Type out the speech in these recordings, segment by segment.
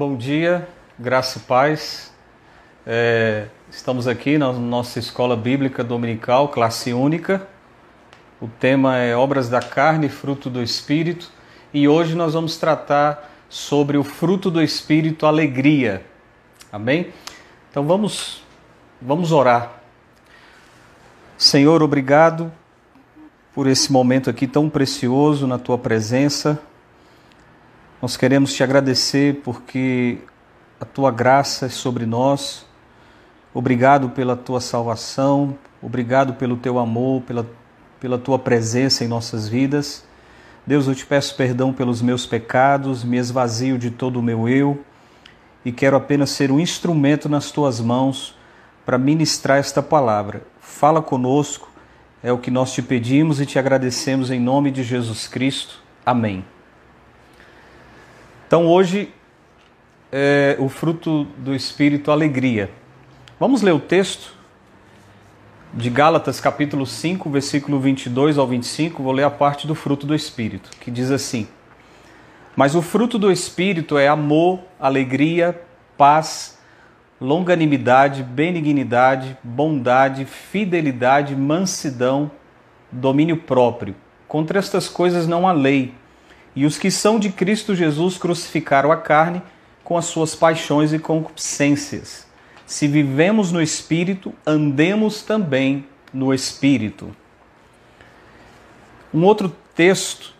Bom dia, graça e paz. É, estamos aqui na nossa escola bíblica dominical, classe única. O tema é Obras da Carne, Fruto do Espírito. E hoje nós vamos tratar sobre o fruto do Espírito, alegria. Amém? Então vamos, vamos orar. Senhor, obrigado por esse momento aqui tão precioso na tua presença. Nós queremos te agradecer porque a tua graça é sobre nós. Obrigado pela tua salvação, obrigado pelo teu amor, pela, pela tua presença em nossas vidas. Deus, eu te peço perdão pelos meus pecados, me esvazio de todo o meu eu e quero apenas ser um instrumento nas tuas mãos para ministrar esta palavra. Fala conosco, é o que nós te pedimos e te agradecemos em nome de Jesus Cristo. Amém. Então hoje é o fruto do Espírito, alegria. Vamos ler o texto de Gálatas capítulo 5, versículo 22 ao 25, vou ler a parte do fruto do Espírito, que diz assim: Mas o fruto do Espírito é amor, alegria, paz, longanimidade, benignidade, bondade, fidelidade, mansidão, domínio próprio. Contra estas coisas não há lei. E os que são de Cristo Jesus crucificaram a carne com as suas paixões e concupiscências. Se vivemos no Espírito, andemos também no Espírito. Um outro texto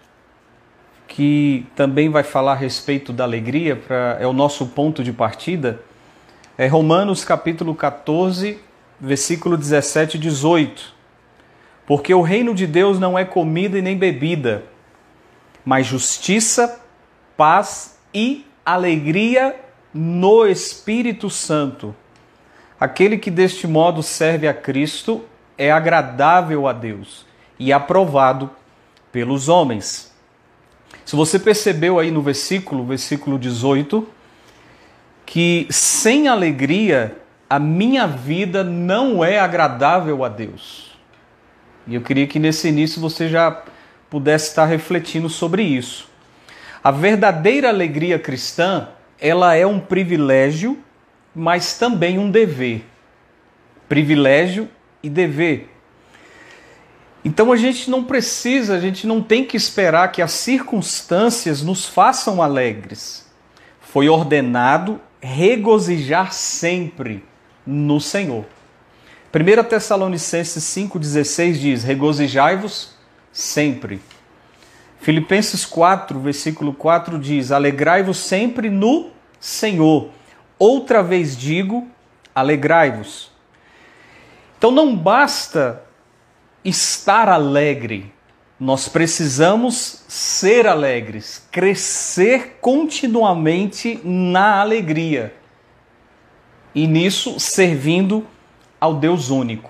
que também vai falar a respeito da alegria, pra, é o nosso ponto de partida, é Romanos capítulo 14, versículo 17 e 18. Porque o reino de Deus não é comida e nem bebida, mas justiça, paz e alegria no Espírito Santo. Aquele que deste modo serve a Cristo é agradável a Deus e aprovado pelos homens. Se você percebeu aí no versículo, versículo 18, que sem alegria a minha vida não é agradável a Deus. E eu queria que nesse início você já pudesse estar refletindo sobre isso. A verdadeira alegria cristã, ela é um privilégio, mas também um dever. Privilégio e dever. Então a gente não precisa, a gente não tem que esperar que as circunstâncias nos façam alegres. Foi ordenado regozijar sempre no Senhor. 1 Tessalonicenses 5,16 diz: Regozijai-vos sempre. Filipenses 4, versículo 4 diz: Alegrai-vos sempre no Senhor. Outra vez digo: alegrai-vos. Então não basta estar alegre, nós precisamos ser alegres, crescer continuamente na alegria e nisso servindo ao Deus único.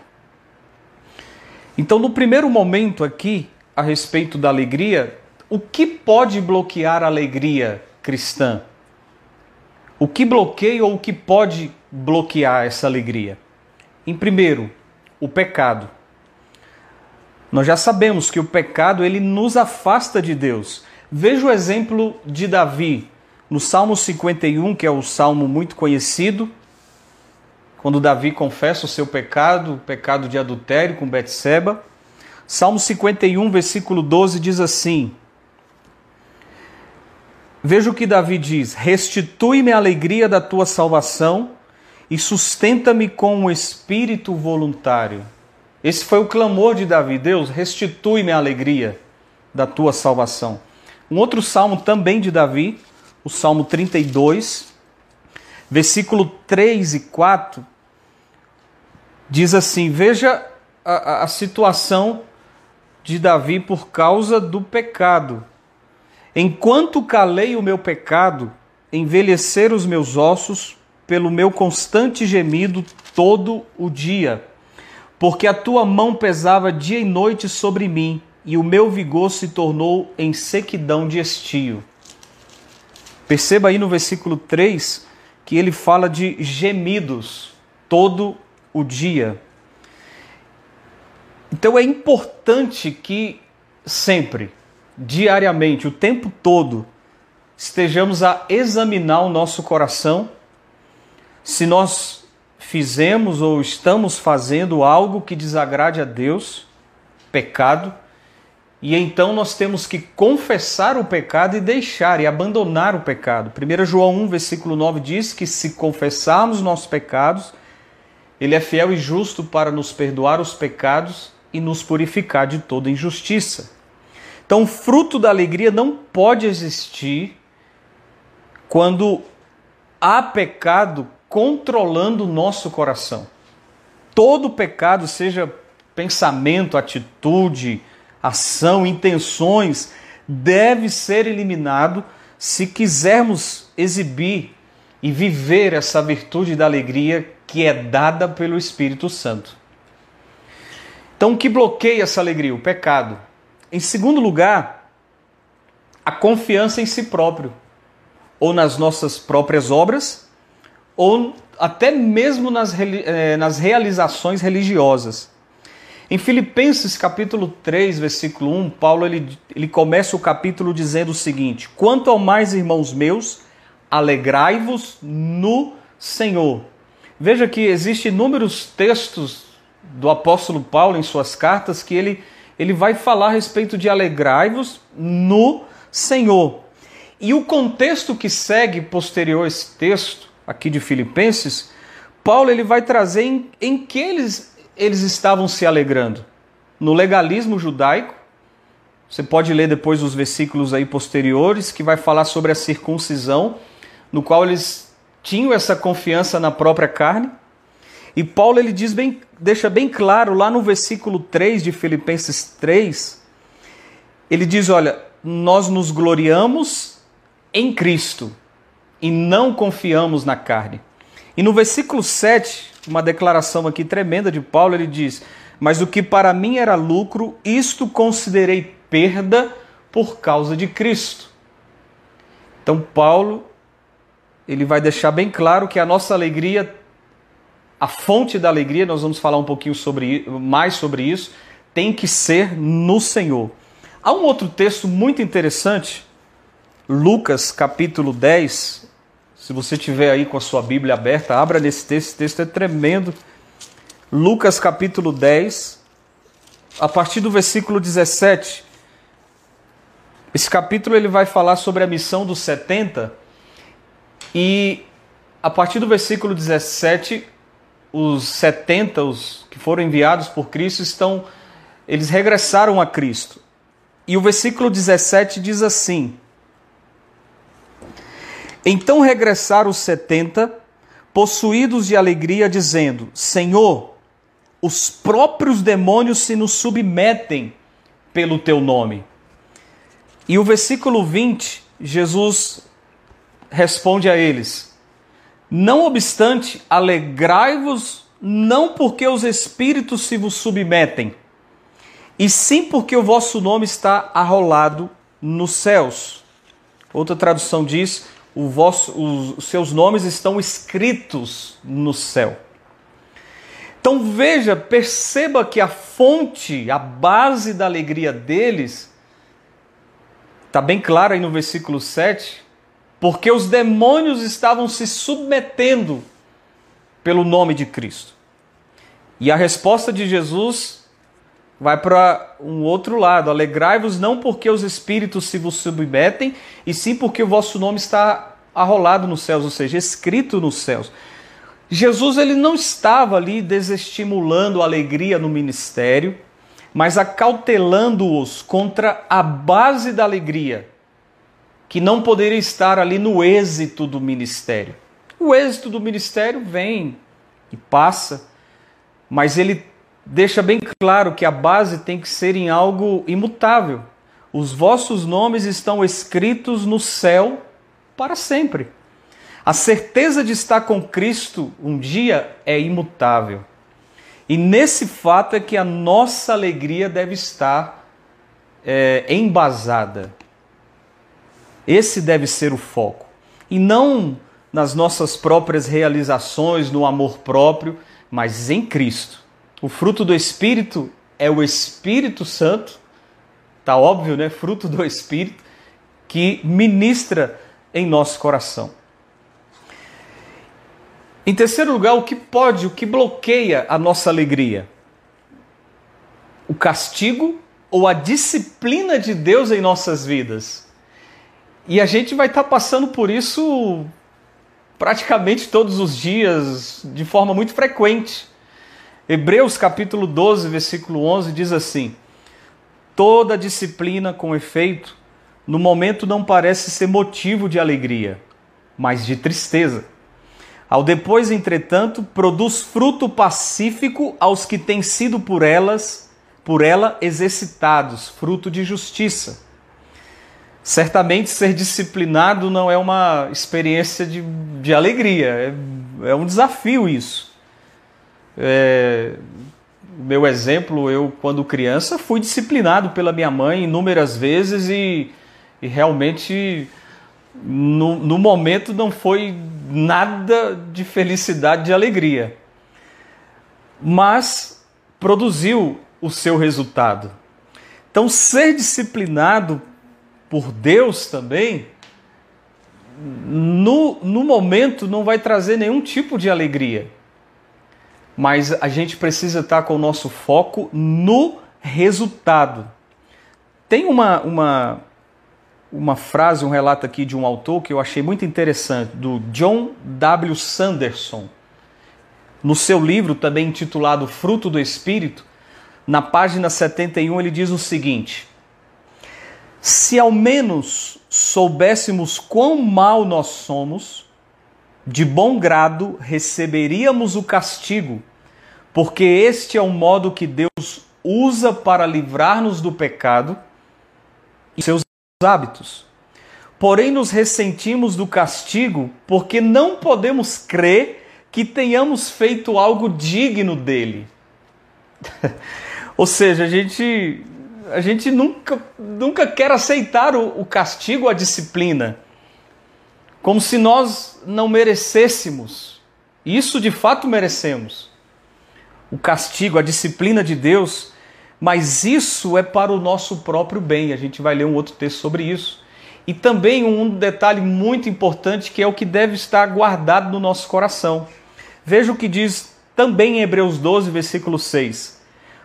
Então, no primeiro momento aqui, a respeito da alegria, o que pode bloquear a alegria cristã? O que bloqueia ou o que pode bloquear essa alegria? Em primeiro, o pecado. Nós já sabemos que o pecado ele nos afasta de Deus. Veja o exemplo de Davi no Salmo 51, que é o salmo muito conhecido, quando Davi confessa o seu pecado, o pecado de adultério com Betseba. Salmo 51, versículo 12 diz assim: Veja o que Davi diz: Restitui-me a alegria da tua salvação e sustenta-me com um espírito voluntário. Esse foi o clamor de Davi: Deus, restitui-me a alegria da tua salvação. Um outro salmo também de Davi, o Salmo 32, versículo 3 e 4, diz assim: Veja a, a situação de Davi por causa do pecado. Enquanto calei o meu pecado, envelhecer os meus ossos pelo meu constante gemido todo o dia. Porque a tua mão pesava dia e noite sobre mim, e o meu vigor se tornou em sequidão de estio. Perceba aí no versículo 3 que ele fala de gemidos todo o dia. Então é importante que sempre, diariamente, o tempo todo, estejamos a examinar o nosso coração, se nós fizemos ou estamos fazendo algo que desagrade a Deus, pecado, e então nós temos que confessar o pecado e deixar e abandonar o pecado. 1 João 1, versículo 9 diz que se confessarmos nossos pecados, ele é fiel e justo para nos perdoar os pecados e nos purificar de toda injustiça. Então, o fruto da alegria não pode existir quando há pecado controlando o nosso coração. Todo pecado, seja pensamento, atitude, ação, intenções, deve ser eliminado se quisermos exibir e viver essa virtude da alegria que é dada pelo Espírito Santo. Então, o que bloqueia essa alegria? O pecado. Em segundo lugar, a confiança em si próprio, ou nas nossas próprias obras, ou até mesmo nas, eh, nas realizações religiosas. Em Filipenses capítulo 3, versículo 1, Paulo ele, ele começa o capítulo dizendo o seguinte: Quanto ao mais, irmãos meus, alegrai-vos no Senhor. Veja que existem inúmeros textos do apóstolo Paulo em suas cartas que ele, ele vai falar a respeito de alegrai-vos no Senhor. E o contexto que segue posterior a esse texto, aqui de Filipenses, Paulo ele vai trazer em, em que eles eles estavam se alegrando? No legalismo judaico, você pode ler depois os versículos aí posteriores que vai falar sobre a circuncisão, no qual eles tinham essa confiança na própria carne. E Paulo ele diz bem, deixa bem claro lá no versículo 3 de Filipenses 3, ele diz, olha, nós nos gloriamos em Cristo e não confiamos na carne. E no versículo 7, uma declaração aqui tremenda de Paulo, ele diz: Mas o que para mim era lucro, isto considerei perda por causa de Cristo. Então, Paulo, ele vai deixar bem claro que a nossa alegria, a fonte da alegria, nós vamos falar um pouquinho sobre, mais sobre isso, tem que ser no Senhor. Há um outro texto muito interessante, Lucas capítulo 10, se você tiver aí com a sua Bíblia aberta, abra nesse texto, esse texto é tremendo. Lucas capítulo 10, a partir do versículo 17. Esse capítulo ele vai falar sobre a missão dos 70 e a partir do versículo 17, os 70, os que foram enviados por Cristo, estão eles regressaram a Cristo. E o versículo 17 diz assim: então regressaram os setenta, possuídos de alegria, dizendo: Senhor, os próprios demônios se nos submetem pelo teu nome. E o versículo 20, Jesus responde a eles: Não obstante, alegrai-vos não porque os espíritos se vos submetem, e sim porque o vosso nome está arrolado nos céus. Outra tradução diz: vosso, os seus nomes estão escritos no céu. Então veja, perceba que a fonte, a base da alegria deles, está bem clara aí no versículo 7, porque os demônios estavam se submetendo pelo nome de Cristo. E a resposta de Jesus vai para um outro lado. Alegrai-vos não porque os espíritos se vos submetem, e sim porque o vosso nome está arrolado nos céus, ou seja, escrito nos céus. Jesus ele não estava ali desestimulando a alegria no ministério, mas acautelando-os contra a base da alegria, que não poderia estar ali no êxito do ministério. O êxito do ministério vem e passa, mas ele deixa bem claro que a base tem que ser em algo imutável. Os vossos nomes estão escritos no céu para sempre. A certeza de estar com Cristo um dia é imutável. E nesse fato é que a nossa alegria deve estar é, embasada. Esse deve ser o foco. E não nas nossas próprias realizações, no amor próprio, mas em Cristo. O fruto do Espírito é o Espírito Santo, tá óbvio, né? Fruto do Espírito que ministra em nosso coração. Em terceiro lugar, o que pode, o que bloqueia a nossa alegria? O castigo ou a disciplina de Deus em nossas vidas. E a gente vai estar passando por isso praticamente todos os dias, de forma muito frequente. Hebreus capítulo 12, versículo 11 diz assim: Toda disciplina com efeito, no momento não parece ser motivo de alegria, mas de tristeza. Ao depois, entretanto, produz fruto pacífico aos que têm sido por elas, por ela exercitados, fruto de justiça. Certamente ser disciplinado não é uma experiência de, de alegria, é, é um desafio isso. É, meu exemplo, eu quando criança fui disciplinado pela minha mãe inúmeras vezes e, e realmente no, no momento não foi nada de felicidade, de alegria. Mas produziu o seu resultado. Então, ser disciplinado por Deus também, no, no momento não vai trazer nenhum tipo de alegria mas a gente precisa estar com o nosso foco no resultado. Tem uma, uma, uma frase, um relato aqui de um autor que eu achei muito interessante, do John W. Sanderson. No seu livro, também intitulado Fruto do Espírito, na página 71, ele diz o seguinte: Se ao menos soubéssemos quão mal nós somos, de bom grado receberíamos o castigo porque este é o modo que Deus usa para livrar-nos do pecado e seus hábitos. Porém, nos ressentimos do castigo porque não podemos crer que tenhamos feito algo digno dele. Ou seja, a gente, a gente nunca, nunca quer aceitar o, o castigo, a disciplina, como se nós não merecêssemos. Isso de fato merecemos o castigo, a disciplina de Deus, mas isso é para o nosso próprio bem. A gente vai ler um outro texto sobre isso. E também um detalhe muito importante que é o que deve estar guardado no nosso coração. Veja o que diz também em Hebreus 12, versículo 6.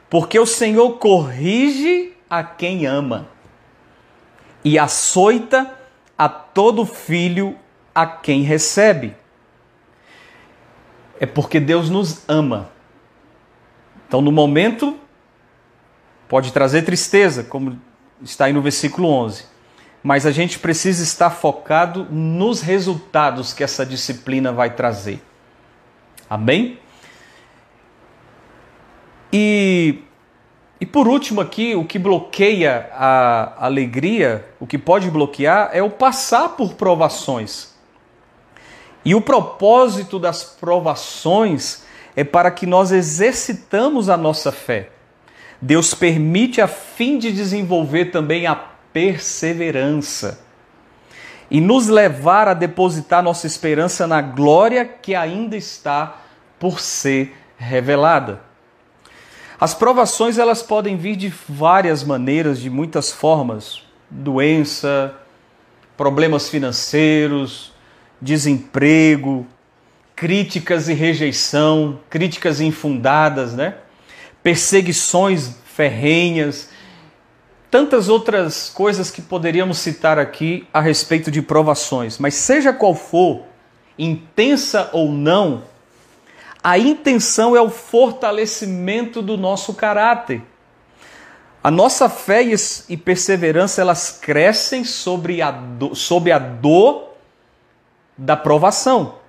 Porque o Senhor corrige a quem ama e açoita a todo filho a quem recebe. É porque Deus nos ama. Então, no momento, pode trazer tristeza, como está aí no versículo 11. Mas a gente precisa estar focado nos resultados que essa disciplina vai trazer. Amém? E, e por último, aqui, o que bloqueia a alegria, o que pode bloquear, é o passar por provações. E o propósito das provações é para que nós exercitamos a nossa fé. Deus permite a fim de desenvolver também a perseverança e nos levar a depositar nossa esperança na glória que ainda está por ser revelada. As provações elas podem vir de várias maneiras, de muitas formas: doença, problemas financeiros, desemprego, críticas e rejeição, críticas infundadas, né? perseguições ferrenhas, tantas outras coisas que poderíamos citar aqui a respeito de provações. Mas seja qual for, intensa ou não, a intenção é o fortalecimento do nosso caráter. A nossa fé e perseverança elas crescem sobre a, do, sobre a dor da provação.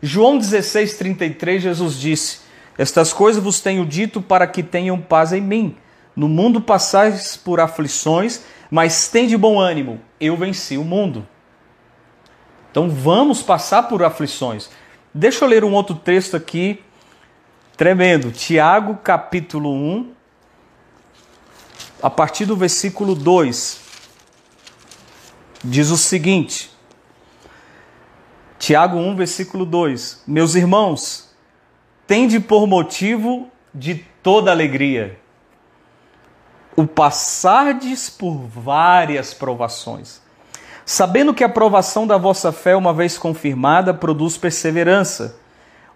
João 16, 33, Jesus disse: Estas coisas vos tenho dito para que tenham paz em mim. No mundo passais por aflições, mas tem de bom ânimo, eu venci o mundo. Então vamos passar por aflições. Deixa eu ler um outro texto aqui, tremendo. Tiago, capítulo 1, a partir do versículo 2. Diz o seguinte: Tiago 1, versículo 2: Meus irmãos, tende por motivo de toda alegria o passardes por várias provações, Sabendo que a aprovação da vossa fé, uma vez confirmada, produz perseverança.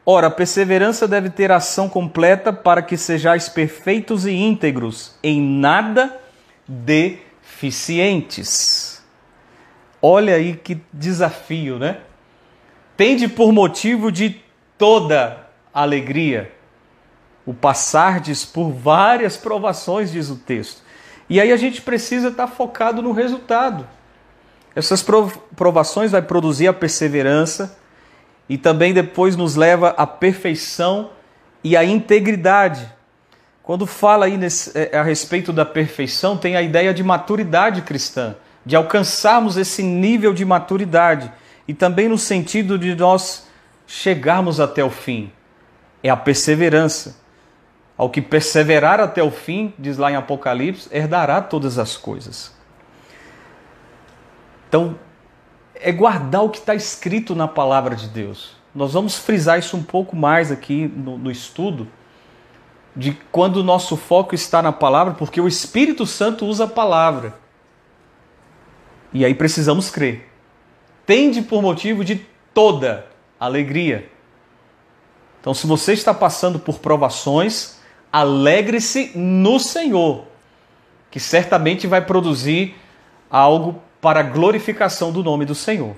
Ora, a perseverança deve ter ação completa para que sejais perfeitos e íntegros, em nada deficientes. Olha aí que desafio, né? Tende por motivo de toda alegria o passardes por várias provações, diz o texto. E aí a gente precisa estar focado no resultado. Essas provações vai produzir a perseverança e também depois nos leva à perfeição e à integridade. Quando fala aí nesse, é, a respeito da perfeição, tem a ideia de maturidade cristã, de alcançarmos esse nível de maturidade e também no sentido de nós chegarmos até o fim. É a perseverança. Ao que perseverar até o fim, diz lá em Apocalipse, herdará todas as coisas. Então, é guardar o que está escrito na palavra de Deus. Nós vamos frisar isso um pouco mais aqui no, no estudo, de quando o nosso foco está na palavra, porque o Espírito Santo usa a palavra. E aí precisamos crer. Tende por motivo de toda alegria. Então, se você está passando por provações, alegre-se no Senhor, que certamente vai produzir algo para a glorificação do nome do Senhor.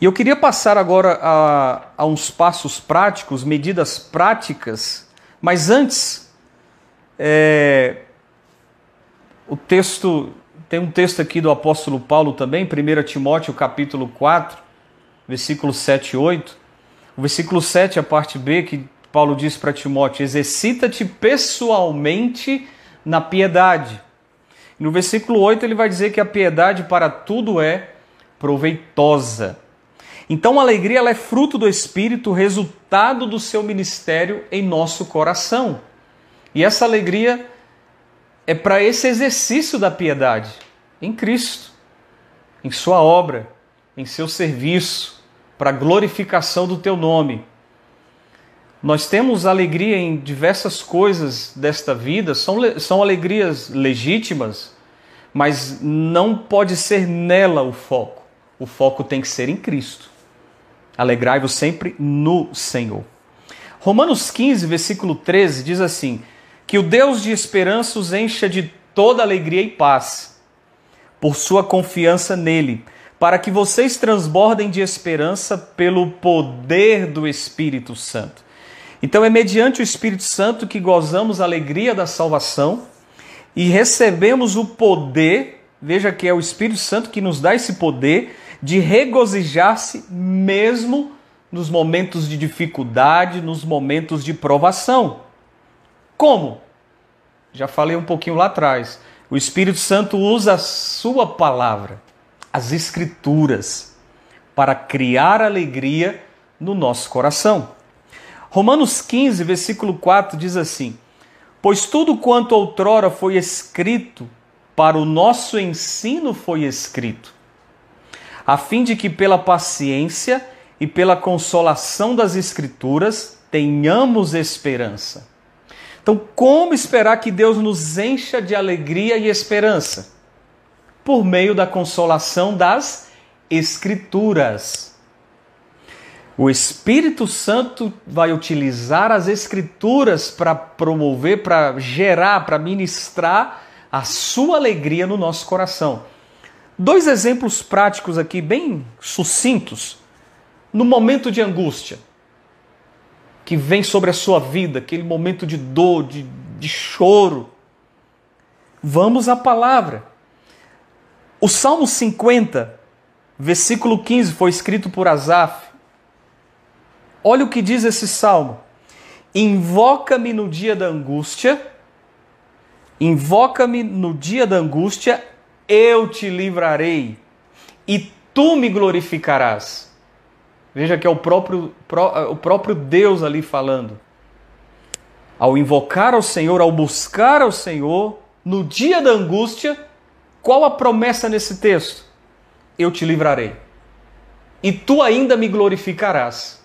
E eu queria passar agora a, a uns passos práticos, medidas práticas, mas antes, é, o texto, tem um texto aqui do apóstolo Paulo também, 1 Timóteo capítulo 4, versículos 7 e 8. O versículo 7, a parte B, que Paulo diz para Timóteo: exercita-te pessoalmente na piedade. No versículo 8 ele vai dizer que a piedade para tudo é proveitosa. Então a alegria ela é fruto do Espírito, resultado do seu ministério em nosso coração. E essa alegria é para esse exercício da piedade em Cristo, em Sua obra, em seu serviço, para a glorificação do Teu nome. Nós temos alegria em diversas coisas desta vida, são, são alegrias legítimas, mas não pode ser nela o foco. O foco tem que ser em Cristo. Alegrai-vos sempre no Senhor. Romanos 15, versículo 13 diz assim: Que o Deus de esperança os encha de toda alegria e paz, por sua confiança nele, para que vocês transbordem de esperança pelo poder do Espírito Santo. Então é mediante o Espírito Santo que gozamos a alegria da salvação e recebemos o poder, veja que é o Espírito Santo que nos dá esse poder de regozijar-se mesmo nos momentos de dificuldade, nos momentos de provação. Como? Já falei um pouquinho lá atrás. O Espírito Santo usa a sua palavra, as escrituras, para criar alegria no nosso coração. Romanos 15, versículo 4 diz assim: Pois tudo quanto outrora foi escrito, para o nosso ensino foi escrito, a fim de que pela paciência e pela consolação das Escrituras tenhamos esperança. Então, como esperar que Deus nos encha de alegria e esperança? Por meio da consolação das Escrituras. O Espírito Santo vai utilizar as Escrituras para promover, para gerar, para ministrar a sua alegria no nosso coração. Dois exemplos práticos aqui, bem sucintos, no momento de angústia que vem sobre a sua vida, aquele momento de dor, de, de choro. Vamos à palavra. O Salmo 50, versículo 15, foi escrito por Asaf. Olha o que diz esse salmo: Invoca-me no dia da angústia, invoca-me no dia da angústia, eu te livrarei e tu me glorificarás. Veja que é o próprio, o próprio Deus ali falando. Ao invocar ao Senhor, ao buscar ao Senhor, no dia da angústia, qual a promessa nesse texto? Eu te livrarei. E tu ainda me glorificarás.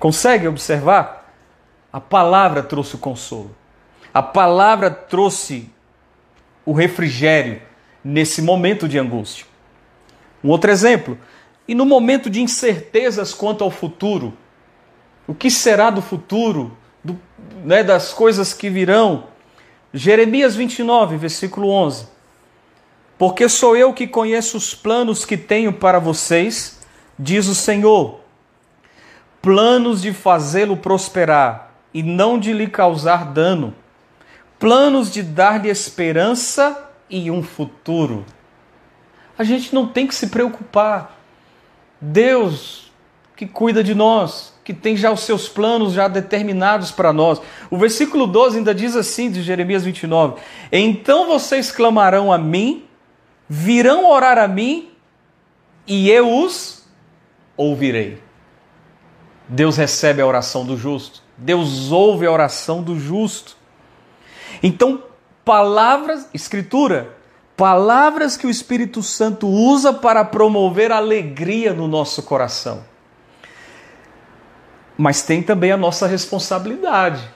Consegue observar? A palavra trouxe o consolo. A palavra trouxe o refrigério. nesse momento de angústia. Um outro exemplo, e no momento de incertezas quanto ao futuro, o que será do futuro, do, né, das coisas que virão? Jeremias 29, versículo 11. Porque sou eu que conheço os planos que tenho para vocês, diz o Senhor. Planos de fazê-lo prosperar e não de lhe causar dano. Planos de dar-lhe esperança e um futuro. A gente não tem que se preocupar. Deus que cuida de nós, que tem já os seus planos já determinados para nós. O versículo 12 ainda diz assim de Jeremias 29: Então vocês clamarão a mim, virão orar a mim, e eu os ouvirei. Deus recebe a oração do justo. Deus ouve a oração do justo. Então, palavras, escritura, palavras que o Espírito Santo usa para promover alegria no nosso coração. Mas tem também a nossa responsabilidade.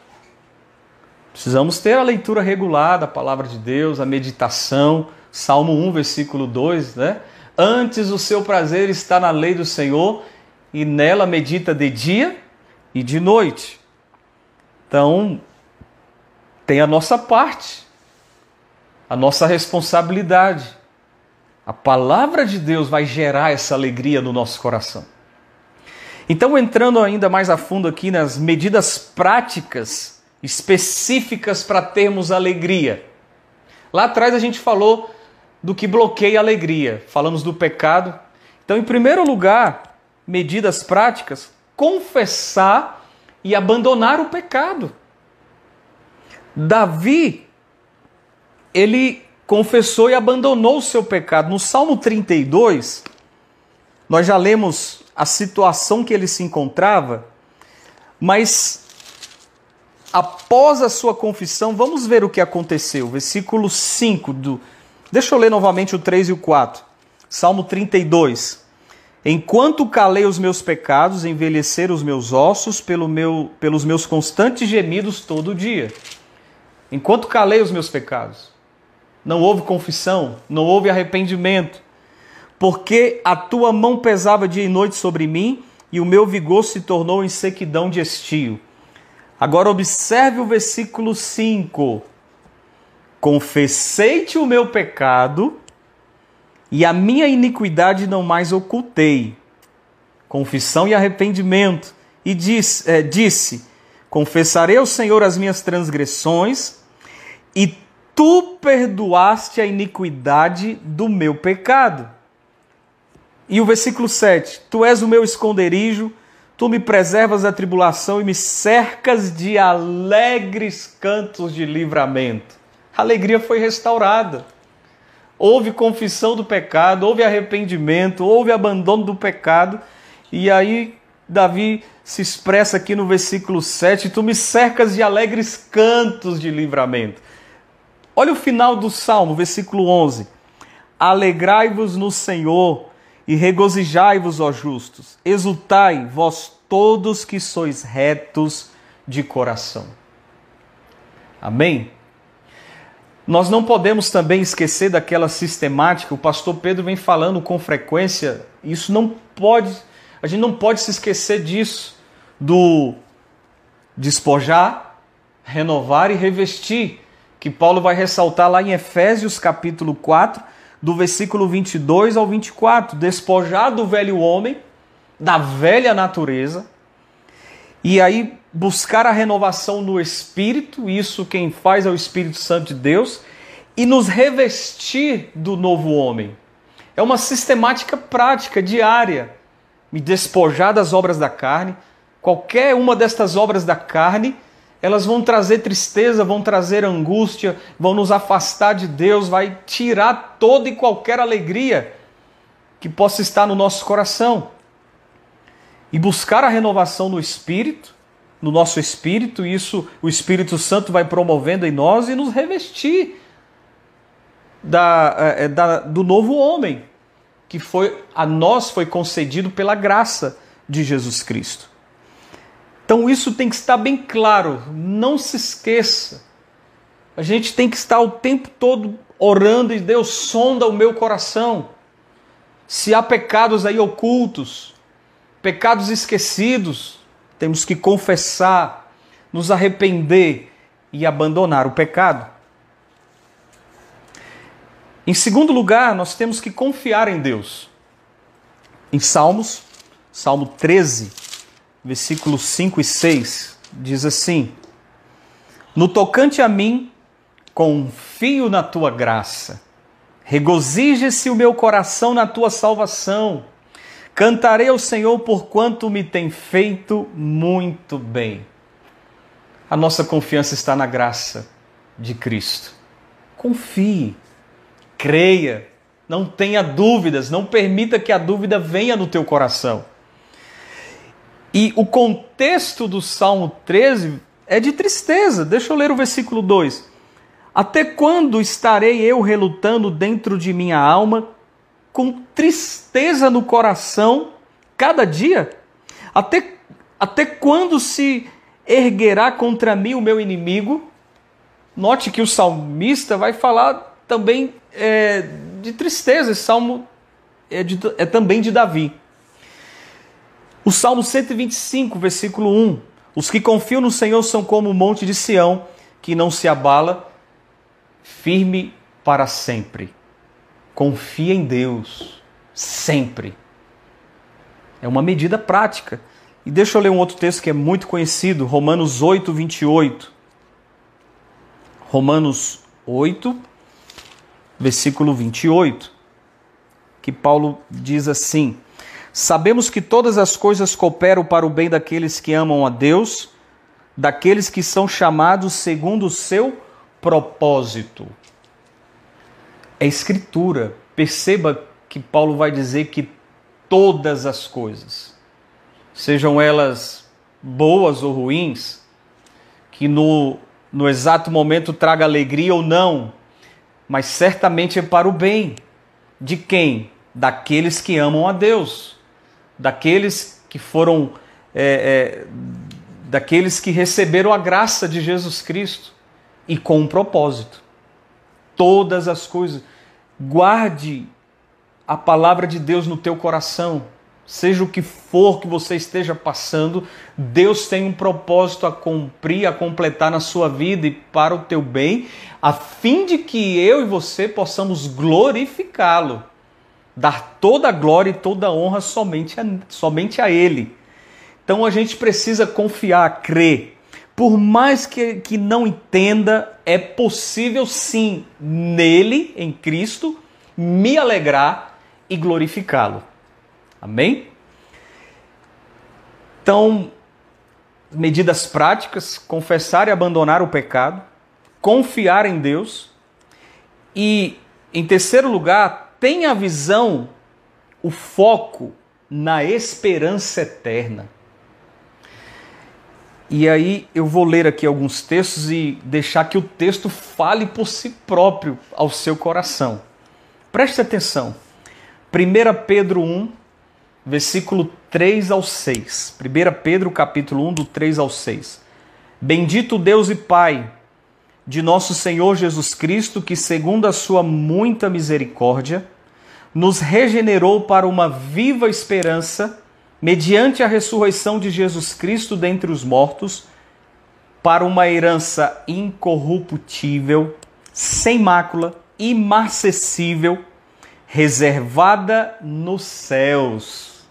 Precisamos ter a leitura regular da palavra de Deus, a meditação, Salmo 1, versículo 2, né? Antes o seu prazer está na lei do Senhor e nela medita de dia e de noite. Então, tem a nossa parte, a nossa responsabilidade. A palavra de Deus vai gerar essa alegria no nosso coração. Então, entrando ainda mais a fundo aqui nas medidas práticas específicas para termos alegria. Lá atrás a gente falou do que bloqueia a alegria, falamos do pecado. Então, em primeiro lugar, medidas práticas, confessar e abandonar o pecado. Davi, ele confessou e abandonou o seu pecado. No Salmo 32, nós já lemos a situação que ele se encontrava, mas após a sua confissão, vamos ver o que aconteceu. Versículo 5 do. Deixa eu ler novamente o 3 e o 4. Salmo 32. Enquanto calei os meus pecados, envelheceram os meus ossos pelo meu, pelos meus constantes gemidos todo dia. Enquanto calei os meus pecados, não houve confissão, não houve arrependimento, porque a tua mão pesava dia e noite sobre mim e o meu vigor se tornou em sequidão de estio. Agora observe o versículo 5. Confessei-te o meu pecado e a minha iniquidade não mais ocultei. Confissão e arrependimento. E disse, é, disse Confessarei ao Senhor as minhas transgressões, e tu perdoaste a iniquidade do meu pecado. E o versículo 7: Tu és o meu esconderijo, tu me preservas da tribulação e me cercas de alegres cantos de livramento. A alegria foi restaurada. Houve confissão do pecado, houve arrependimento, houve abandono do pecado, e aí Davi se expressa aqui no versículo 7, tu me cercas de alegres cantos de livramento. Olha o final do salmo, versículo 11. Alegrai-vos no Senhor e regozijai-vos, ó justos. Exultai, vós todos que sois retos de coração. Amém? Nós não podemos também esquecer daquela sistemática, o pastor Pedro vem falando com frequência, isso não pode a gente não pode se esquecer disso, do despojar, renovar e revestir, que Paulo vai ressaltar lá em Efésios capítulo 4, do versículo 22 ao 24, despojar do velho homem, da velha natureza, e aí buscar a renovação no espírito, isso quem faz é o Espírito Santo de Deus, e nos revestir do novo homem. É uma sistemática prática diária me despojar das obras da carne. Qualquer uma destas obras da carne, elas vão trazer tristeza, vão trazer angústia, vão nos afastar de Deus, vai tirar toda e qualquer alegria que possa estar no nosso coração. E buscar a renovação no espírito, no nosso espírito, isso o Espírito Santo vai promovendo em nós e nos revestir da, eh, da, do novo homem, que foi a nós foi concedido pela graça de Jesus Cristo. Então isso tem que estar bem claro, não se esqueça. A gente tem que estar o tempo todo orando e Deus sonda o meu coração. Se há pecados aí ocultos, pecados esquecidos, temos que confessar, nos arrepender e abandonar o pecado. Em segundo lugar, nós temos que confiar em Deus. Em Salmos, Salmo 13, versículos 5 e 6, diz assim: No tocante a mim, confio na tua graça. Regozije-se o meu coração na tua salvação. Cantarei ao Senhor por quanto me tem feito muito bem. A nossa confiança está na graça de Cristo. Confie, creia, não tenha dúvidas, não permita que a dúvida venha no teu coração. E o contexto do Salmo 13 é de tristeza. Deixa eu ler o versículo 2. Até quando estarei eu relutando dentro de minha alma, com tristeza no coração, cada dia? Até, até quando se erguerá contra mim o meu inimigo? Note que o salmista vai falar também é, de tristeza. Esse salmo é, de, é também de Davi. O Salmo 125, versículo 1. Os que confiam no Senhor são como o monte de Sião, que não se abala firme para sempre. Confia em Deus, sempre. É uma medida prática. E deixa eu ler um outro texto que é muito conhecido, Romanos 8, 28. Romanos 8, versículo 28, que Paulo diz assim: Sabemos que todas as coisas cooperam para o bem daqueles que amam a Deus, daqueles que são chamados segundo o seu propósito. É escritura. Perceba que Paulo vai dizer que todas as coisas, sejam elas boas ou ruins, que no, no exato momento traga alegria ou não, mas certamente é para o bem. De quem? Daqueles que amam a Deus, daqueles que foram, é, é, daqueles que receberam a graça de Jesus Cristo e com um propósito. Todas as coisas. Guarde a palavra de Deus no teu coração. Seja o que for que você esteja passando, Deus tem um propósito a cumprir, a completar na sua vida e para o teu bem, a fim de que eu e você possamos glorificá-lo, dar toda a glória e toda a honra somente a, somente a Ele. Então a gente precisa confiar, crer, por mais que, que não entenda, é possível sim, nele, em Cristo, me alegrar e glorificá-lo. Amém? Então, medidas práticas: confessar e abandonar o pecado, confiar em Deus e, em terceiro lugar, tenha a visão, o foco na esperança eterna. E aí eu vou ler aqui alguns textos e deixar que o texto fale por si próprio ao seu coração. Preste atenção. 1 Pedro 1, versículo 3 ao 6. 1 Pedro capítulo 1, do 3 ao 6. Bendito Deus e Pai de nosso Senhor Jesus Cristo, que segundo a sua muita misericórdia, nos regenerou para uma viva esperança mediante a ressurreição de Jesus Cristo dentre os mortos, para uma herança incorruptível, sem mácula, imarcessível, reservada nos céus.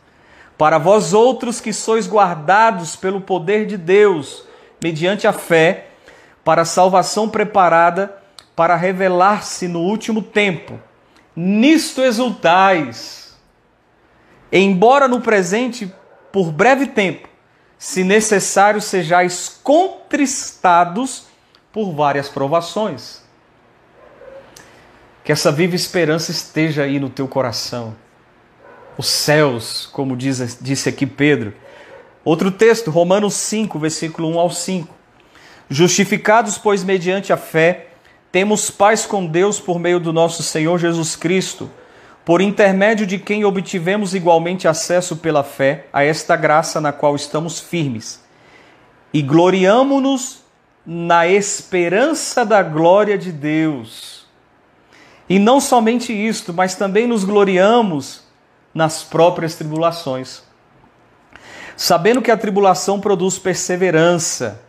Para vós outros que sois guardados pelo poder de Deus, mediante a fé, para a salvação preparada para revelar-se no último tempo. Nisto exultais embora no presente, por breve tempo, se necessário, sejais contristados por várias provações. Que essa viva esperança esteja aí no teu coração. Os céus, como diz, disse aqui Pedro. Outro texto, Romanos 5, versículo 1 ao 5. Justificados, pois, mediante a fé, temos paz com Deus por meio do nosso Senhor Jesus Cristo por intermédio de quem obtivemos igualmente acesso pela fé a esta graça na qual estamos firmes. E gloriamo-nos na esperança da glória de Deus. E não somente isto, mas também nos gloriamos nas próprias tribulações. Sabendo que a tribulação produz perseverança,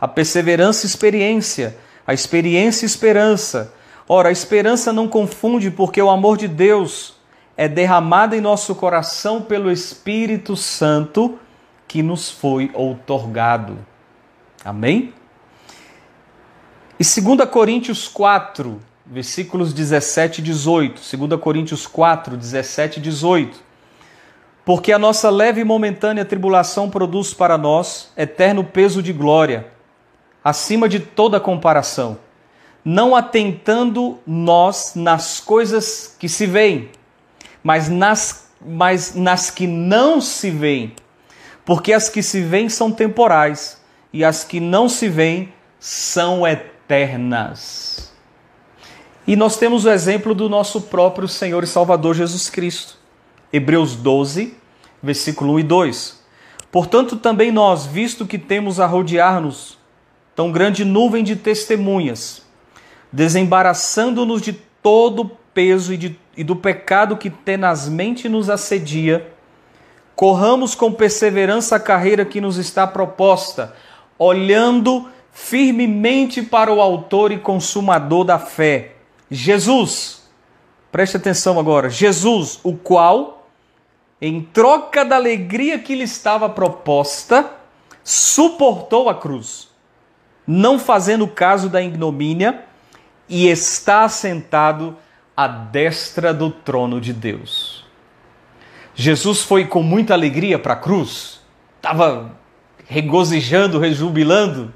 a perseverança, experiência, a experiência, esperança. Ora, a esperança não confunde, porque o amor de Deus é derramado em nosso coração pelo Espírito Santo que nos foi outorgado. Amém? E 2 Coríntios 4, versículos 17 e 18. 2 Coríntios 4, 17 e 18. Porque a nossa leve e momentânea tribulação produz para nós eterno peso de glória, acima de toda comparação, não atentando nós nas coisas que se veem, mas nas, mas nas que não se veem. Porque as que se veem são temporais e as que não se veem são eternas. E nós temos o exemplo do nosso próprio Senhor e Salvador Jesus Cristo. Hebreus 12, versículo 1 e 2. Portanto, também nós, visto que temos a rodear-nos tão grande nuvem de testemunhas, desembaraçando-nos de todo o peso e, de, e do pecado que tenazmente nos assedia, corramos com perseverança a carreira que nos está proposta, olhando firmemente para o Autor e Consumador da fé, Jesus. Preste atenção agora, Jesus, o qual, em troca da alegria que lhe estava proposta, suportou a cruz, não fazendo caso da ignomínia, e está assentado à destra do trono de Deus. Jesus foi com muita alegria para a cruz, estava regozijando, rejubilando.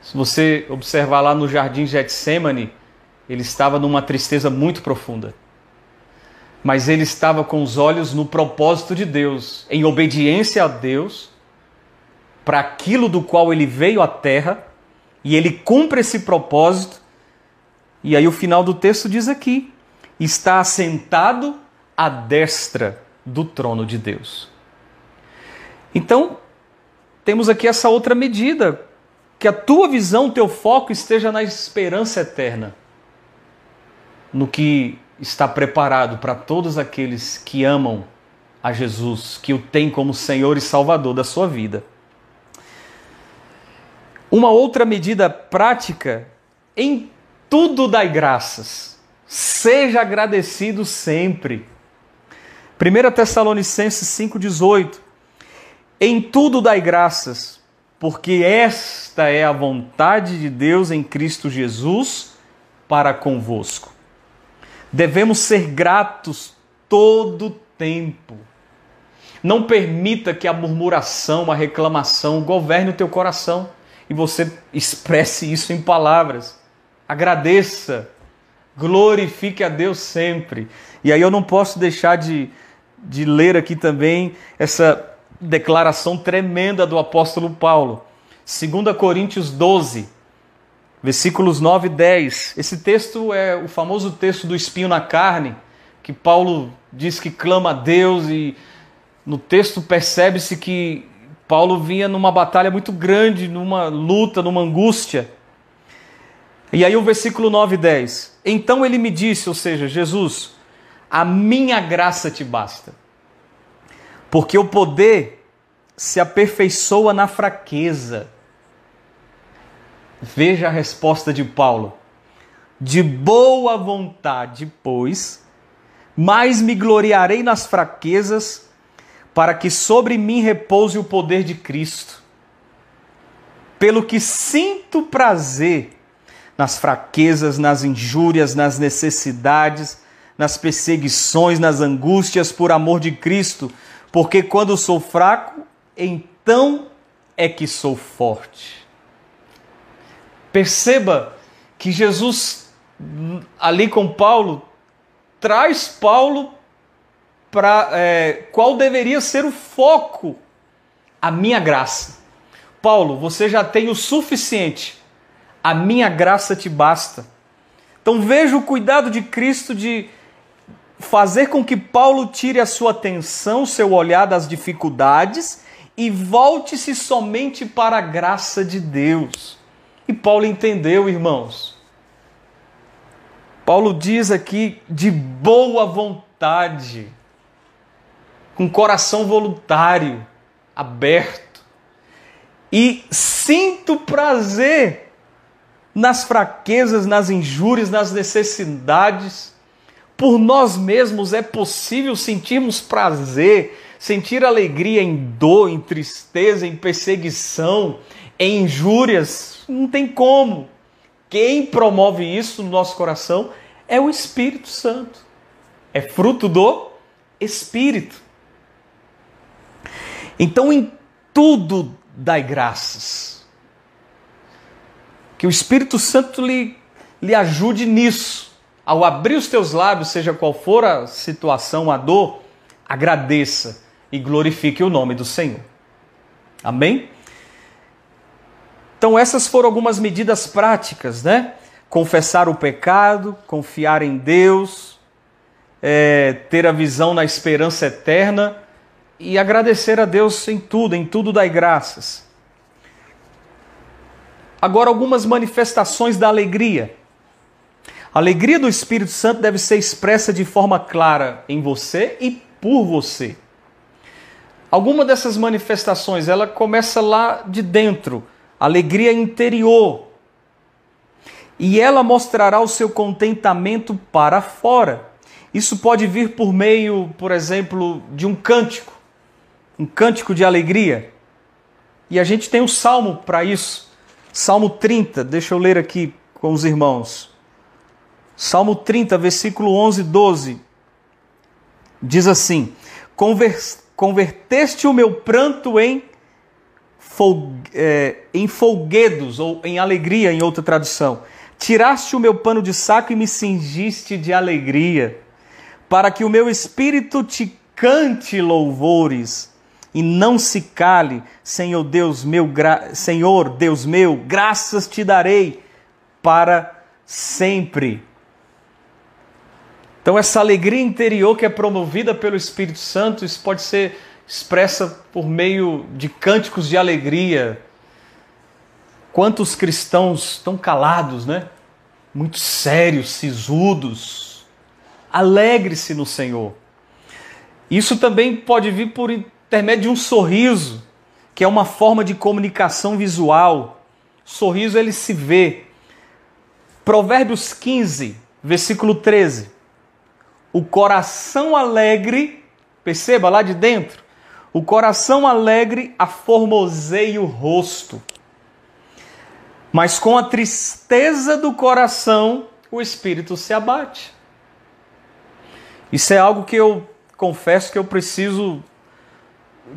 Se você observar lá no jardim Getsemane, ele estava numa tristeza muito profunda. Mas ele estava com os olhos no propósito de Deus, em obediência a Deus, para aquilo do qual ele veio à terra, e ele cumpre esse propósito. E aí o final do texto diz aqui: está assentado à destra do trono de Deus. Então, temos aqui essa outra medida, que a tua visão, teu foco esteja na esperança eterna, no que está preparado para todos aqueles que amam a Jesus, que o têm como Senhor e Salvador da sua vida. Uma outra medida prática, em tudo dai graças, seja agradecido sempre. 1 Tessalonicenses 5,18 Em tudo dai graças, porque esta é a vontade de Deus em Cristo Jesus para convosco. Devemos ser gratos todo tempo. Não permita que a murmuração, a reclamação governe o teu coração e você expresse isso em palavras. Agradeça, glorifique a Deus sempre. E aí eu não posso deixar de de ler aqui também essa declaração tremenda do apóstolo Paulo. 2 Coríntios 12, versículos 9 e 10. Esse texto é o famoso texto do espinho na carne, que Paulo diz que clama a Deus e no texto percebe-se que Paulo vinha numa batalha muito grande, numa luta, numa angústia. E aí o versículo 9 e 10. Então ele me disse, ou seja, Jesus, a minha graça te basta. Porque o poder se aperfeiçoa na fraqueza. Veja a resposta de Paulo. De boa vontade, pois, mais me gloriarei nas fraquezas, para que sobre mim repouse o poder de Cristo. Pelo que sinto prazer nas fraquezas, nas injúrias, nas necessidades, nas perseguições, nas angústias por amor de Cristo, porque quando sou fraco, então é que sou forte. Perceba que Jesus, ali com Paulo, traz Paulo para é, qual deveria ser o foco, a minha graça. Paulo, você já tem o suficiente, a minha graça te basta. Então veja o cuidado de Cristo de fazer com que Paulo tire a sua atenção, seu olhar das dificuldades e volte-se somente para a graça de Deus. E Paulo entendeu, irmãos. Paulo diz aqui de boa vontade, com coração voluntário, aberto, e sinto prazer nas fraquezas, nas injúrias, nas necessidades. Por nós mesmos é possível sentirmos prazer, sentir alegria em dor, em tristeza, em perseguição, em injúrias. Não tem como. Quem promove isso no nosso coração é o Espírito Santo. É fruto do Espírito. Então, em tudo, dai graças. Que o Espírito Santo lhe, lhe ajude nisso. Ao abrir os teus lábios, seja qual for a situação, a dor, agradeça e glorifique o nome do Senhor. Amém? Então, essas foram algumas medidas práticas, né? Confessar o pecado, confiar em Deus, é, ter a visão na esperança eterna e agradecer a Deus em tudo, em tudo dai graças. Agora, algumas manifestações da alegria. A alegria do Espírito Santo deve ser expressa de forma clara em você e por você. Alguma dessas manifestações, ela começa lá de dentro, alegria interior. E ela mostrará o seu contentamento para fora. Isso pode vir por meio, por exemplo, de um cântico, um cântico de alegria. E a gente tem um salmo para isso. Salmo 30, deixa eu ler aqui com os irmãos. Salmo 30, versículo 11 e 12. Diz assim: Converteste o meu pranto em, é, em folguedos, ou em alegria, em outra tradução. Tiraste o meu pano de saco e me cingiste de alegria, para que o meu espírito te cante louvores e não se cale, Senhor Deus meu, gra... Senhor Deus meu, graças te darei para sempre. Então, essa alegria interior que é promovida pelo Espírito Santo, isso pode ser expressa por meio de cânticos de alegria. Quantos cristãos estão calados, né? Muito sérios, sisudos. Alegre-se no Senhor. Isso também pode vir por intermédio de um sorriso, que é uma forma de comunicação visual. Sorriso ele se vê. Provérbios 15, versículo 13. O coração alegre, perceba lá de dentro, o coração alegre aformoseia o rosto. Mas com a tristeza do coração, o espírito se abate. Isso é algo que eu confesso que eu preciso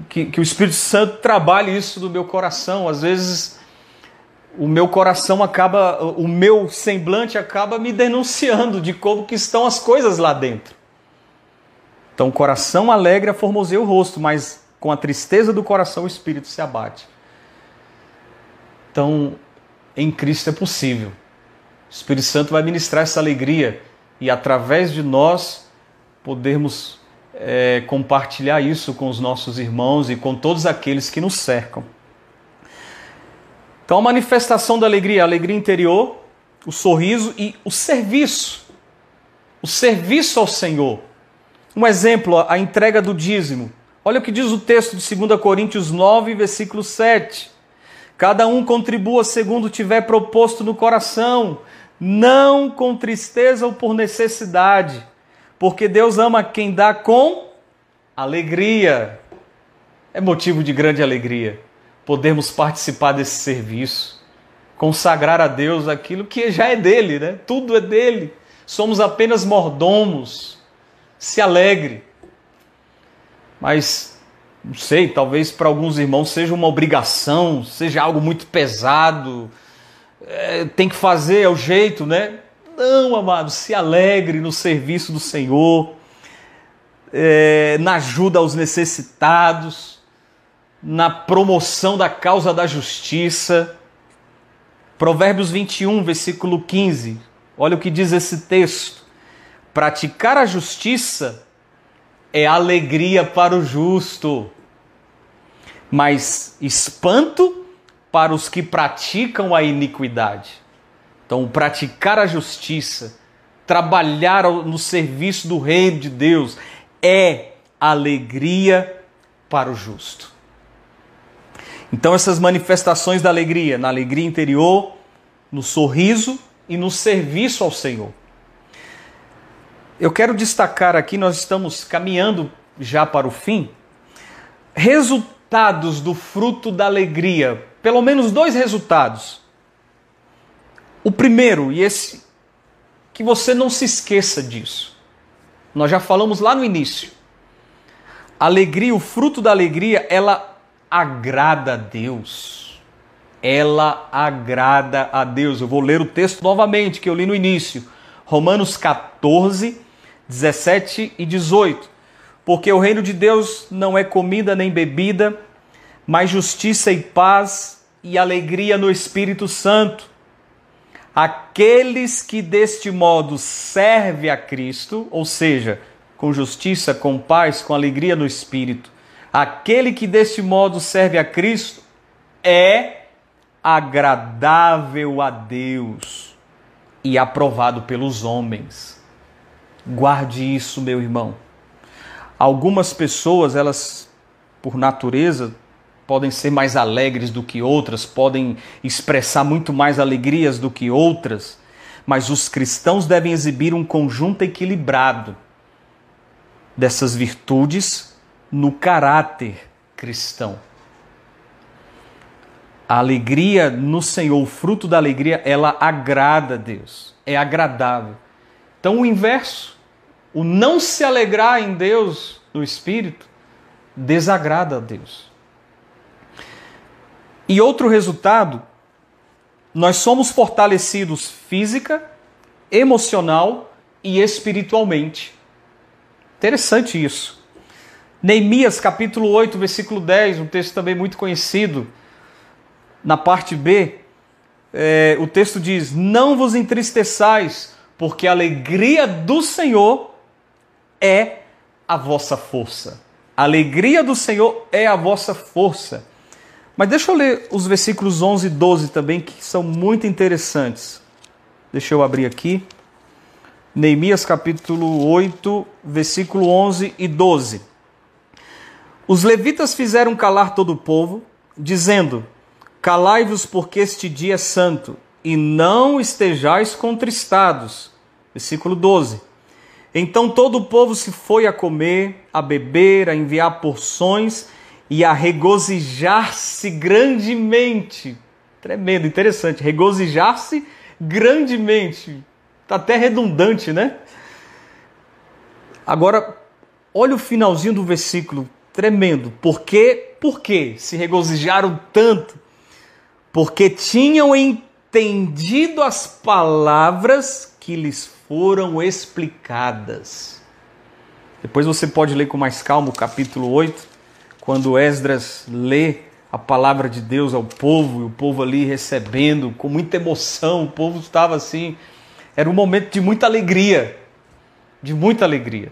que, que o Espírito Santo trabalhe isso no meu coração. Às vezes o meu coração acaba, o meu semblante acaba me denunciando de como que estão as coisas lá dentro. Então, coração alegre aformoseia o rosto, mas com a tristeza do coração o espírito se abate. Então, em Cristo é possível. O Espírito Santo vai ministrar essa alegria e através de nós podermos é, compartilhar isso com os nossos irmãos e com todos aqueles que nos cercam. Então, a manifestação da alegria, a alegria interior, o sorriso e o serviço. O serviço ao Senhor. Um exemplo, a entrega do dízimo. Olha o que diz o texto de 2 Coríntios 9, versículo 7. Cada um contribua segundo tiver proposto no coração, não com tristeza ou por necessidade, porque Deus ama quem dá com alegria. É motivo de grande alegria podermos participar desse serviço, consagrar a Deus aquilo que já é dele, né? Tudo é dele. Somos apenas mordomos. Se alegre. Mas não sei, talvez para alguns irmãos seja uma obrigação, seja algo muito pesado. É, tem que fazer, é o jeito, né? Não, amado, se alegre no serviço do Senhor, é, na ajuda aos necessitados na promoção da causa da justiça. Provérbios 21, versículo 15. Olha o que diz esse texto. Praticar a justiça é alegria para o justo, mas espanto para os que praticam a iniquidade. Então, praticar a justiça, trabalhar no serviço do reino de Deus é alegria para o justo. Então, essas manifestações da alegria, na alegria interior, no sorriso e no serviço ao Senhor. Eu quero destacar aqui, nós estamos caminhando já para o fim, resultados do fruto da alegria. Pelo menos dois resultados. O primeiro, e esse que você não se esqueça disso. Nós já falamos lá no início. Alegria, o fruto da alegria, ela agrada a Deus. Ela agrada a Deus. Eu vou ler o texto novamente que eu li no início. Romanos 14, 17 e 18. Porque o reino de Deus não é comida nem bebida, mas justiça e paz e alegria no Espírito Santo. Aqueles que deste modo servem a Cristo, ou seja, com justiça, com paz, com alegria no Espírito, aquele que deste modo serve a Cristo é agradável a Deus e aprovado pelos homens. Guarde isso, meu irmão. Algumas pessoas, elas, por natureza, podem ser mais alegres do que outras, podem expressar muito mais alegrias do que outras, mas os cristãos devem exibir um conjunto equilibrado dessas virtudes no caráter cristão. A alegria no Senhor, o fruto da alegria, ela agrada a Deus, é agradável. Então, o inverso, o não se alegrar em Deus, no espírito, desagrada a Deus. E outro resultado, nós somos fortalecidos física, emocional e espiritualmente. Interessante isso. Neemias capítulo 8, versículo 10, um texto também muito conhecido, na parte B, é, o texto diz: Não vos entristeçais, porque a alegria do Senhor é a vossa força. A alegria do Senhor é a vossa força. Mas deixa eu ler os versículos 11 e 12 também, que são muito interessantes. Deixa eu abrir aqui. Neemias capítulo 8, versículo 11 e 12. Os levitas fizeram calar todo o povo, dizendo: Calai-vos, porque este dia é santo, e não estejais contristados. Versículo 12. Então todo o povo se foi a comer, a beber, a enviar porções e a regozijar-se grandemente. Tremendo, interessante. Regozijar-se grandemente. Está até redundante, né? Agora, olha o finalzinho do versículo. Tremendo. Por quê? Por quê? Se regozijaram tanto? Porque tinham entendido as palavras que lhes foram explicadas. Depois você pode ler com mais calma o capítulo 8, quando Esdras lê a palavra de Deus ao povo, e o povo ali recebendo com muita emoção, o povo estava assim, era um momento de muita alegria, de muita alegria.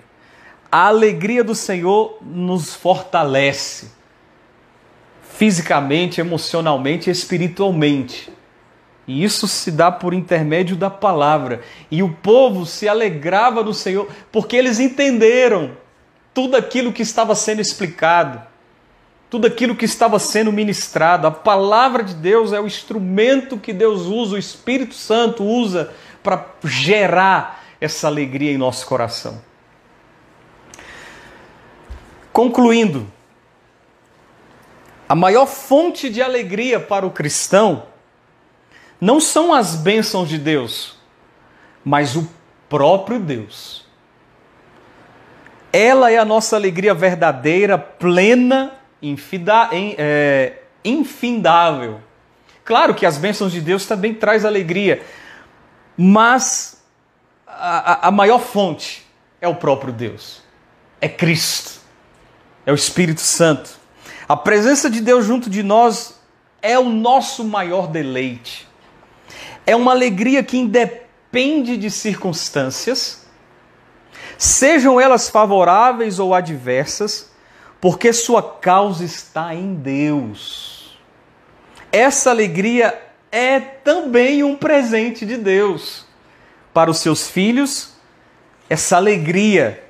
A alegria do Senhor nos fortalece fisicamente, emocionalmente e espiritualmente. E isso se dá por intermédio da palavra. E o povo se alegrava no Senhor porque eles entenderam tudo aquilo que estava sendo explicado, tudo aquilo que estava sendo ministrado. A palavra de Deus é o instrumento que Deus usa, o Espírito Santo usa para gerar essa alegria em nosso coração. Concluindo, a maior fonte de alegria para o cristão não são as bênçãos de Deus, mas o próprio Deus. Ela é a nossa alegria verdadeira, plena, infida, é, infindável. Claro que as bênçãos de Deus também traz alegria, mas a, a maior fonte é o próprio Deus, é Cristo, é o Espírito Santo. A presença de Deus junto de nós é o nosso maior deleite. É uma alegria que independe de circunstâncias, sejam elas favoráveis ou adversas, porque sua causa está em Deus. Essa alegria é também um presente de Deus para os seus filhos, essa alegria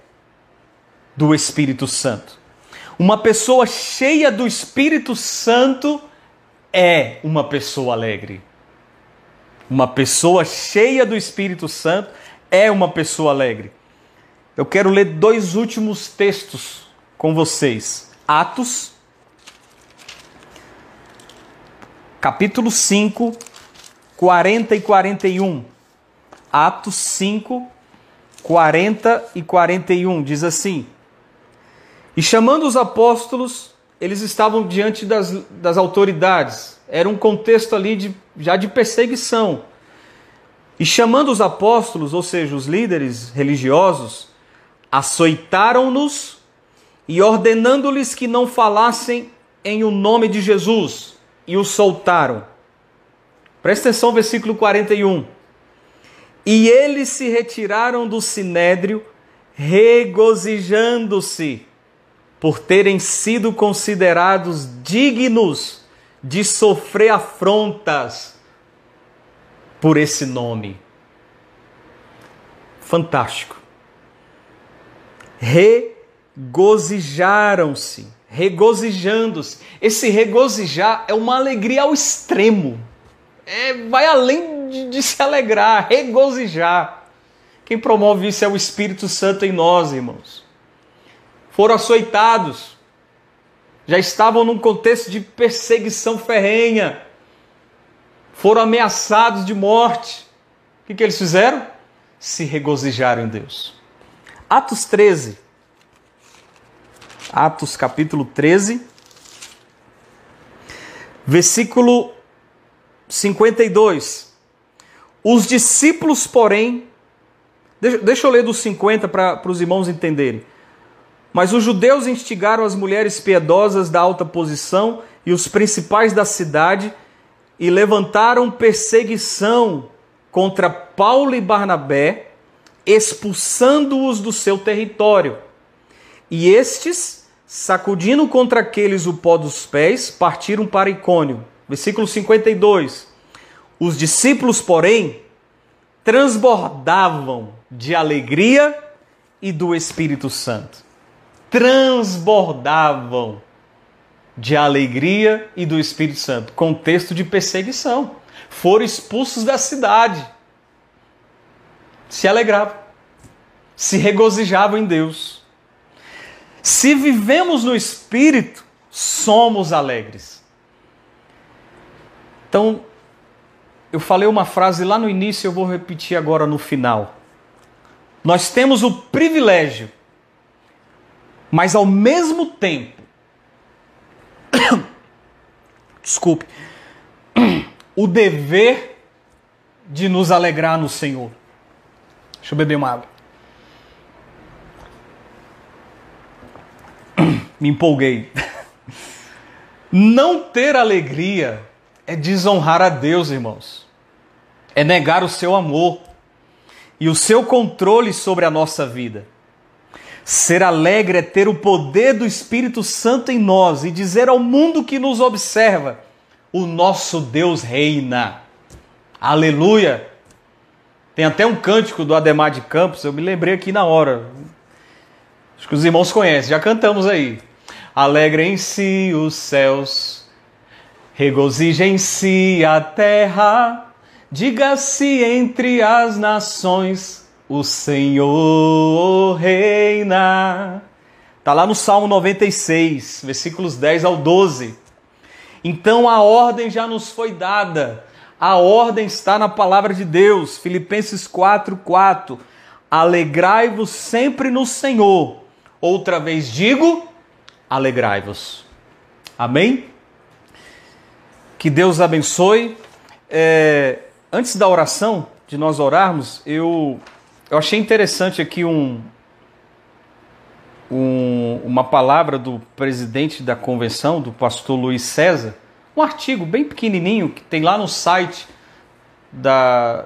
do Espírito Santo. Uma pessoa cheia do Espírito Santo é uma pessoa alegre. Uma pessoa cheia do Espírito Santo é uma pessoa alegre. Eu quero ler dois últimos textos com vocês. Atos, capítulo 5, 40 e 41. Atos 5, 40 e 41 diz assim: E chamando os apóstolos, eles estavam diante das, das autoridades. Era um contexto ali de, já de perseguição. E chamando os apóstolos, ou seja, os líderes religiosos, açoitaram-nos e ordenando-lhes que não falassem em o nome de Jesus, e os soltaram. Presta atenção, versículo 41. E eles se retiraram do sinédrio, regozijando-se por terem sido considerados dignos de sofrer afrontas por esse nome. Fantástico. Regozijaram-se, regozijando-se. Esse regozijar é uma alegria ao extremo. É, vai além de, de se alegrar, regozijar. Quem promove isso é o Espírito Santo em nós, irmãos. Foram açoitados, já estavam num contexto de perseguição ferrenha, foram ameaçados de morte. O que, que eles fizeram? Se regozijaram em Deus. Atos 13. Atos capítulo 13, versículo 52. Os discípulos, porém, deixa, deixa eu ler dos 50 para os irmãos entenderem. Mas os judeus instigaram as mulheres piedosas da alta posição e os principais da cidade e levantaram perseguição contra Paulo e Barnabé, expulsando-os do seu território. E estes, sacudindo contra aqueles o pó dos pés, partiram para Icônio. Versículo 52. Os discípulos, porém, transbordavam de alegria e do Espírito Santo. Transbordavam de alegria e do Espírito Santo. Contexto de perseguição. Foram expulsos da cidade. Se alegravam. Se regozijavam em Deus. Se vivemos no Espírito, somos alegres. Então, eu falei uma frase lá no início, eu vou repetir agora no final. Nós temos o privilégio, mas ao mesmo tempo, desculpe, o dever de nos alegrar no Senhor. Deixa eu beber uma água. Me empolguei. Não ter alegria é desonrar a Deus, irmãos. É negar o seu amor e o seu controle sobre a nossa vida. Ser alegre é ter o poder do Espírito Santo em nós e dizer ao mundo que nos observa: o nosso Deus reina. Aleluia! Tem até um cântico do Ademar de Campos, eu me lembrei aqui na hora. Acho que os irmãos conhecem, já cantamos aí. Alegre em si os céus Regozijem-se a terra, diga-se entre as nações, o Senhor reina. Está lá no Salmo 96, versículos 10 ao 12. Então a ordem já nos foi dada. A ordem está na palavra de Deus, Filipenses 4, 4. Alegrai-vos sempre no Senhor. Outra vez digo, alegrai-vos. Amém? Que Deus abençoe. É, antes da oração, de nós orarmos, eu, eu achei interessante aqui um, um, uma palavra do presidente da convenção, do pastor Luiz César, um artigo bem pequenininho que tem lá no site da,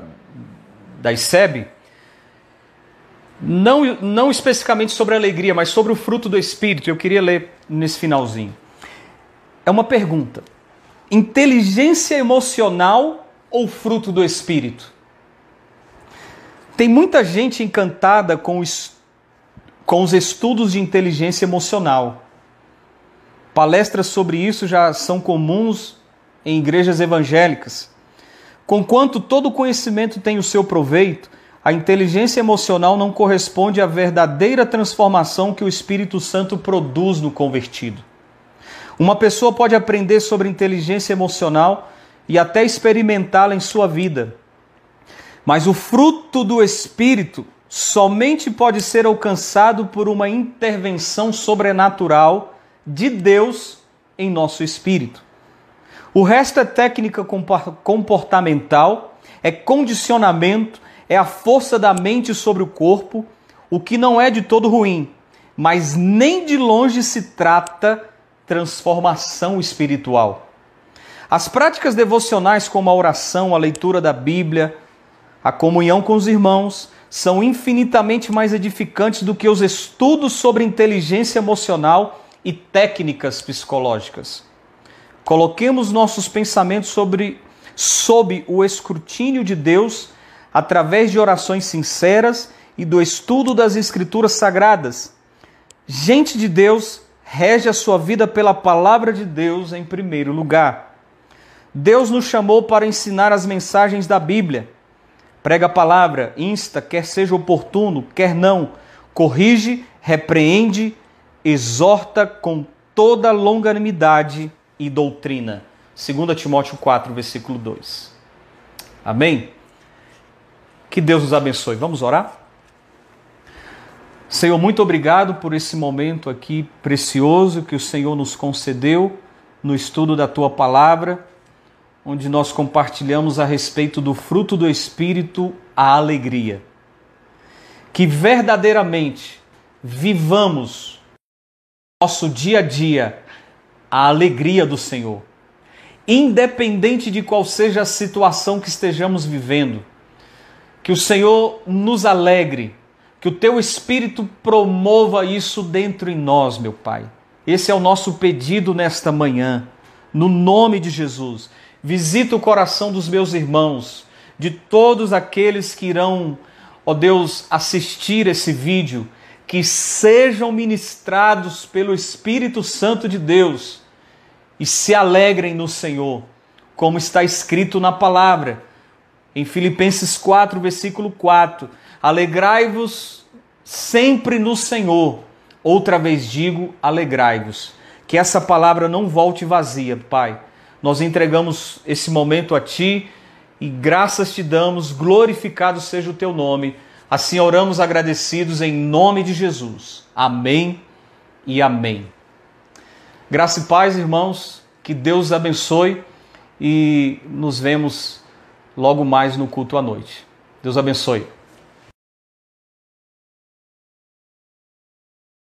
da ICEB. Não, não especificamente sobre a alegria, mas sobre o fruto do Espírito. Eu queria ler nesse finalzinho. É uma pergunta: inteligência emocional ou fruto do Espírito? Tem muita gente encantada com os, com os estudos de inteligência emocional. Palestras sobre isso já são comuns em igrejas evangélicas. Conquanto todo conhecimento tem o seu proveito, a inteligência emocional não corresponde à verdadeira transformação que o Espírito Santo produz no convertido. Uma pessoa pode aprender sobre inteligência emocional e até experimentá-la em sua vida. Mas o fruto do Espírito somente pode ser alcançado por uma intervenção sobrenatural de Deus em nosso espírito. O resto é técnica comportamental, é condicionamento, é a força da mente sobre o corpo, o que não é de todo ruim, mas nem de longe se trata transformação espiritual. As práticas devocionais, como a oração, a leitura da Bíblia, a comunhão com os irmãos, são infinitamente mais edificantes do que os estudos sobre inteligência emocional e técnicas psicológicas. Coloquemos nossos pensamentos sobre sob o escrutínio de Deus através de orações sinceras e do estudo das Escrituras Sagradas. Gente de Deus, rege a sua vida pela palavra de Deus em primeiro lugar. Deus nos chamou para ensinar as mensagens da Bíblia. Prega a palavra, insta, quer seja oportuno, quer não, corrige, repreende, exorta com toda longanimidade e doutrina. 2 Timóteo 4, versículo 2. Amém? Que Deus nos abençoe. Vamos orar? Senhor, muito obrigado por esse momento aqui precioso que o Senhor nos concedeu no estudo da tua palavra, onde nós compartilhamos a respeito do fruto do Espírito, a alegria. Que verdadeiramente vivamos nosso dia a dia a alegria do Senhor, independente de qual seja a situação que estejamos vivendo que o Senhor nos alegre, que o teu Espírito promova isso dentro em nós, meu Pai. Esse é o nosso pedido nesta manhã, no nome de Jesus. Visita o coração dos meus irmãos, de todos aqueles que irão, ó Deus, assistir esse vídeo, que sejam ministrados pelo Espírito Santo de Deus e se alegrem no Senhor, como está escrito na palavra em Filipenses 4, versículo 4: Alegrai-vos sempre no Senhor. Outra vez digo, alegrai-vos. Que essa palavra não volte vazia, Pai. Nós entregamos esse momento a Ti e graças te damos, glorificado seja o Teu nome. Assim oramos agradecidos em nome de Jesus. Amém e amém. Graça e paz, irmãos. Que Deus abençoe e nos vemos logo mais no culto à noite. Deus abençoe.